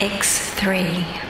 X3.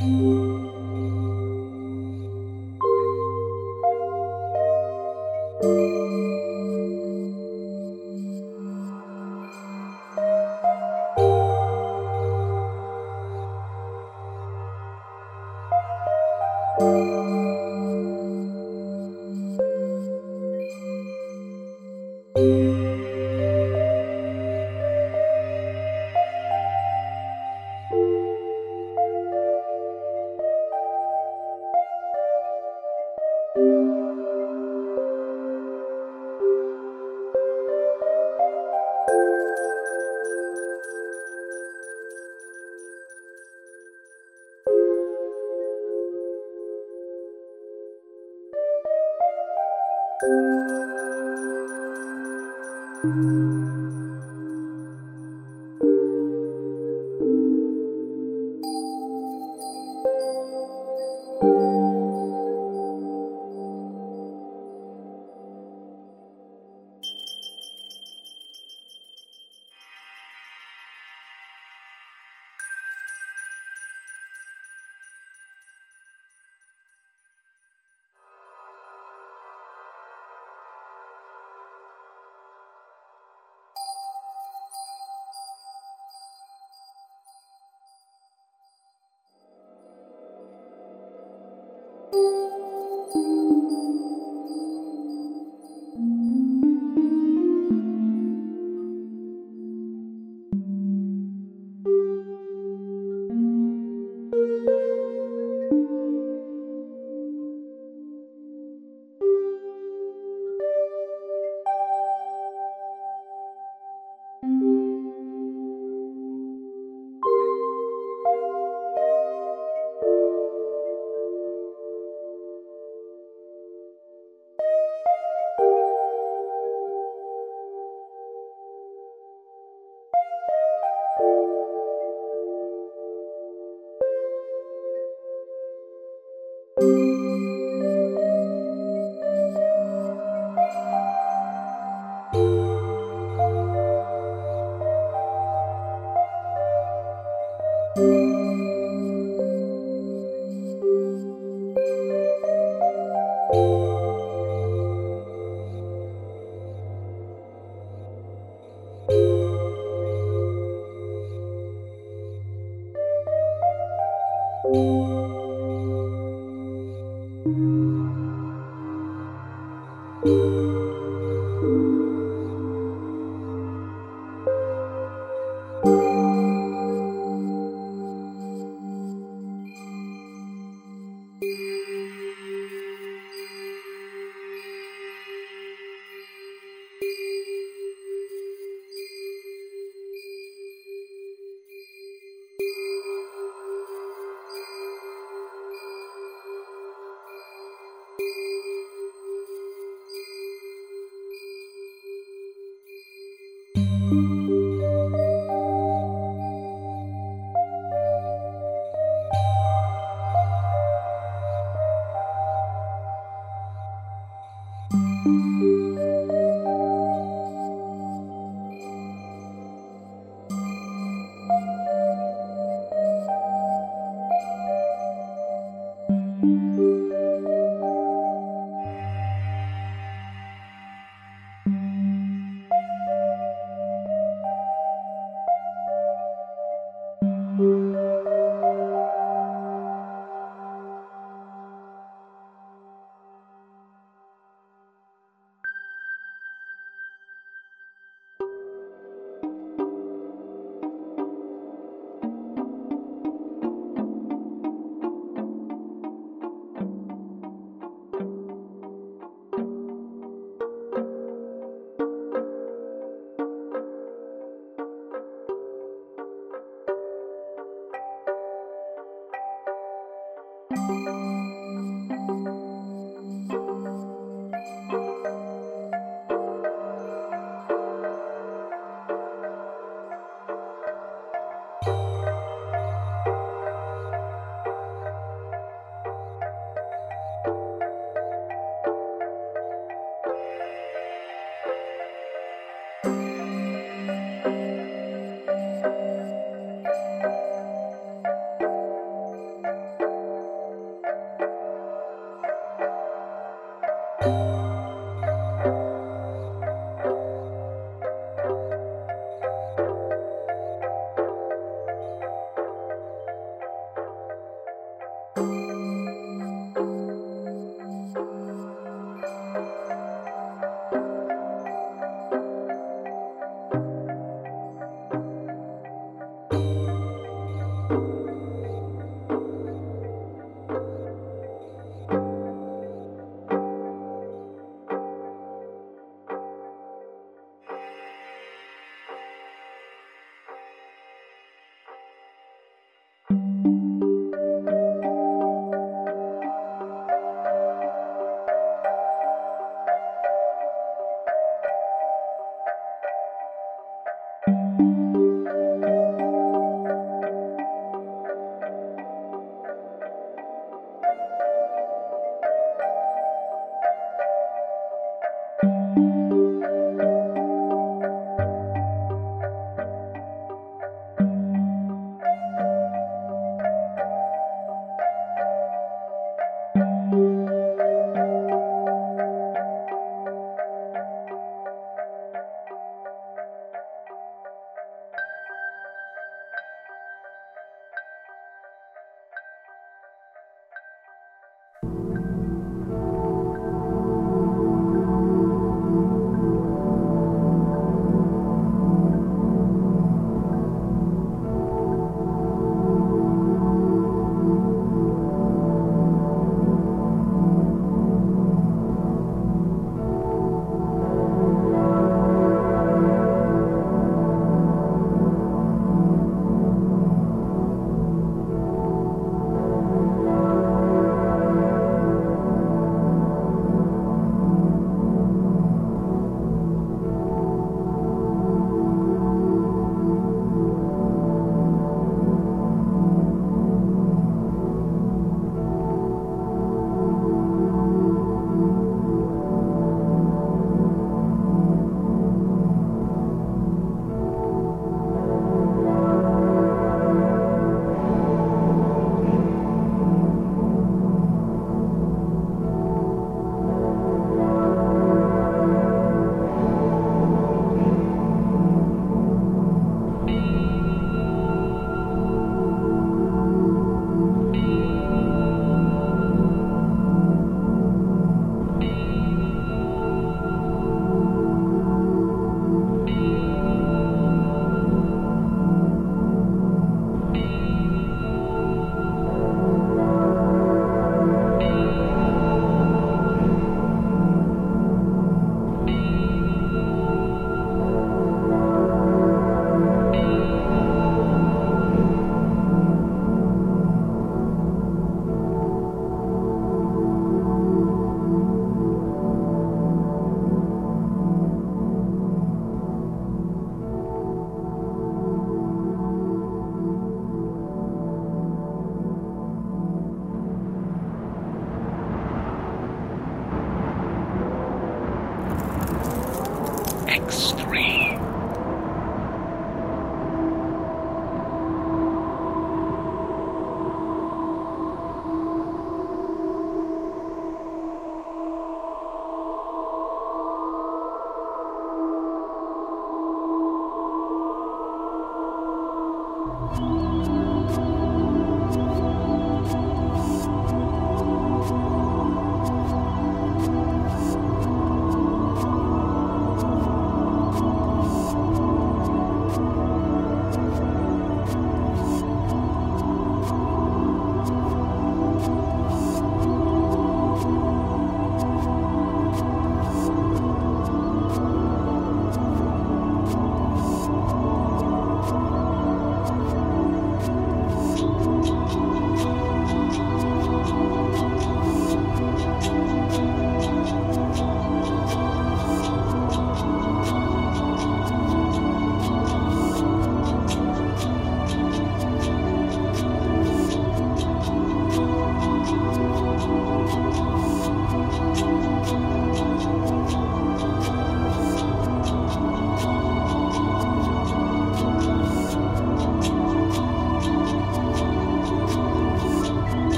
Música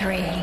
X3.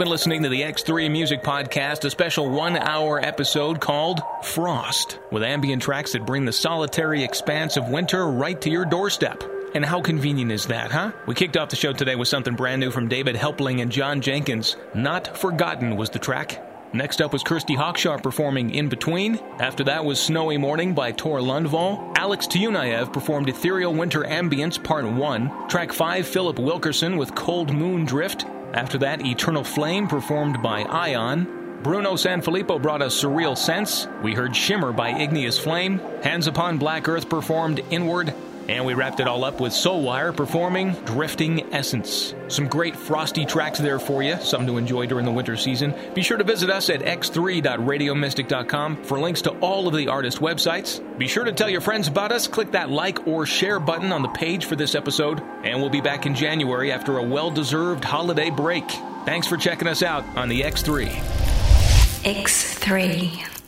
Been listening to the X3 Music Podcast, a special one hour episode called Frost, with ambient tracks that bring the solitary expanse of winter right to your doorstep. And how convenient is that, huh? We kicked off the show today with something brand new from David Helpling and Jon Jenkins. Not Forgotten was the track. Next up was Kirsty Hawkshaw performing In Between. After that was Snowy Morning by Tor Lundvall. Alex Tiunayev performed Ethereal Winter Ambience Part 1. Track 5, Philip Wilkerson with Cold Moon Drift. After that, Eternal Flame performed by Ion. Bruno Sanfilippo brought us Surreal Sense. We heard Shimmer by Igneous Flame. Hands Upon Black Earth performed Inward. And we wrapped it all up with Soulwire performing Drifting Essence. Some great frosty tracks there for you, something to enjoy during the winter season. Be sure to visit us at x3.radiomystic.com for links to all of the artist websites. Be sure to tell your friends about us, click that like or share button on the page for this episode, and we'll be back in January after a well deserved holiday break. Thanks for checking us out on the X3. X3.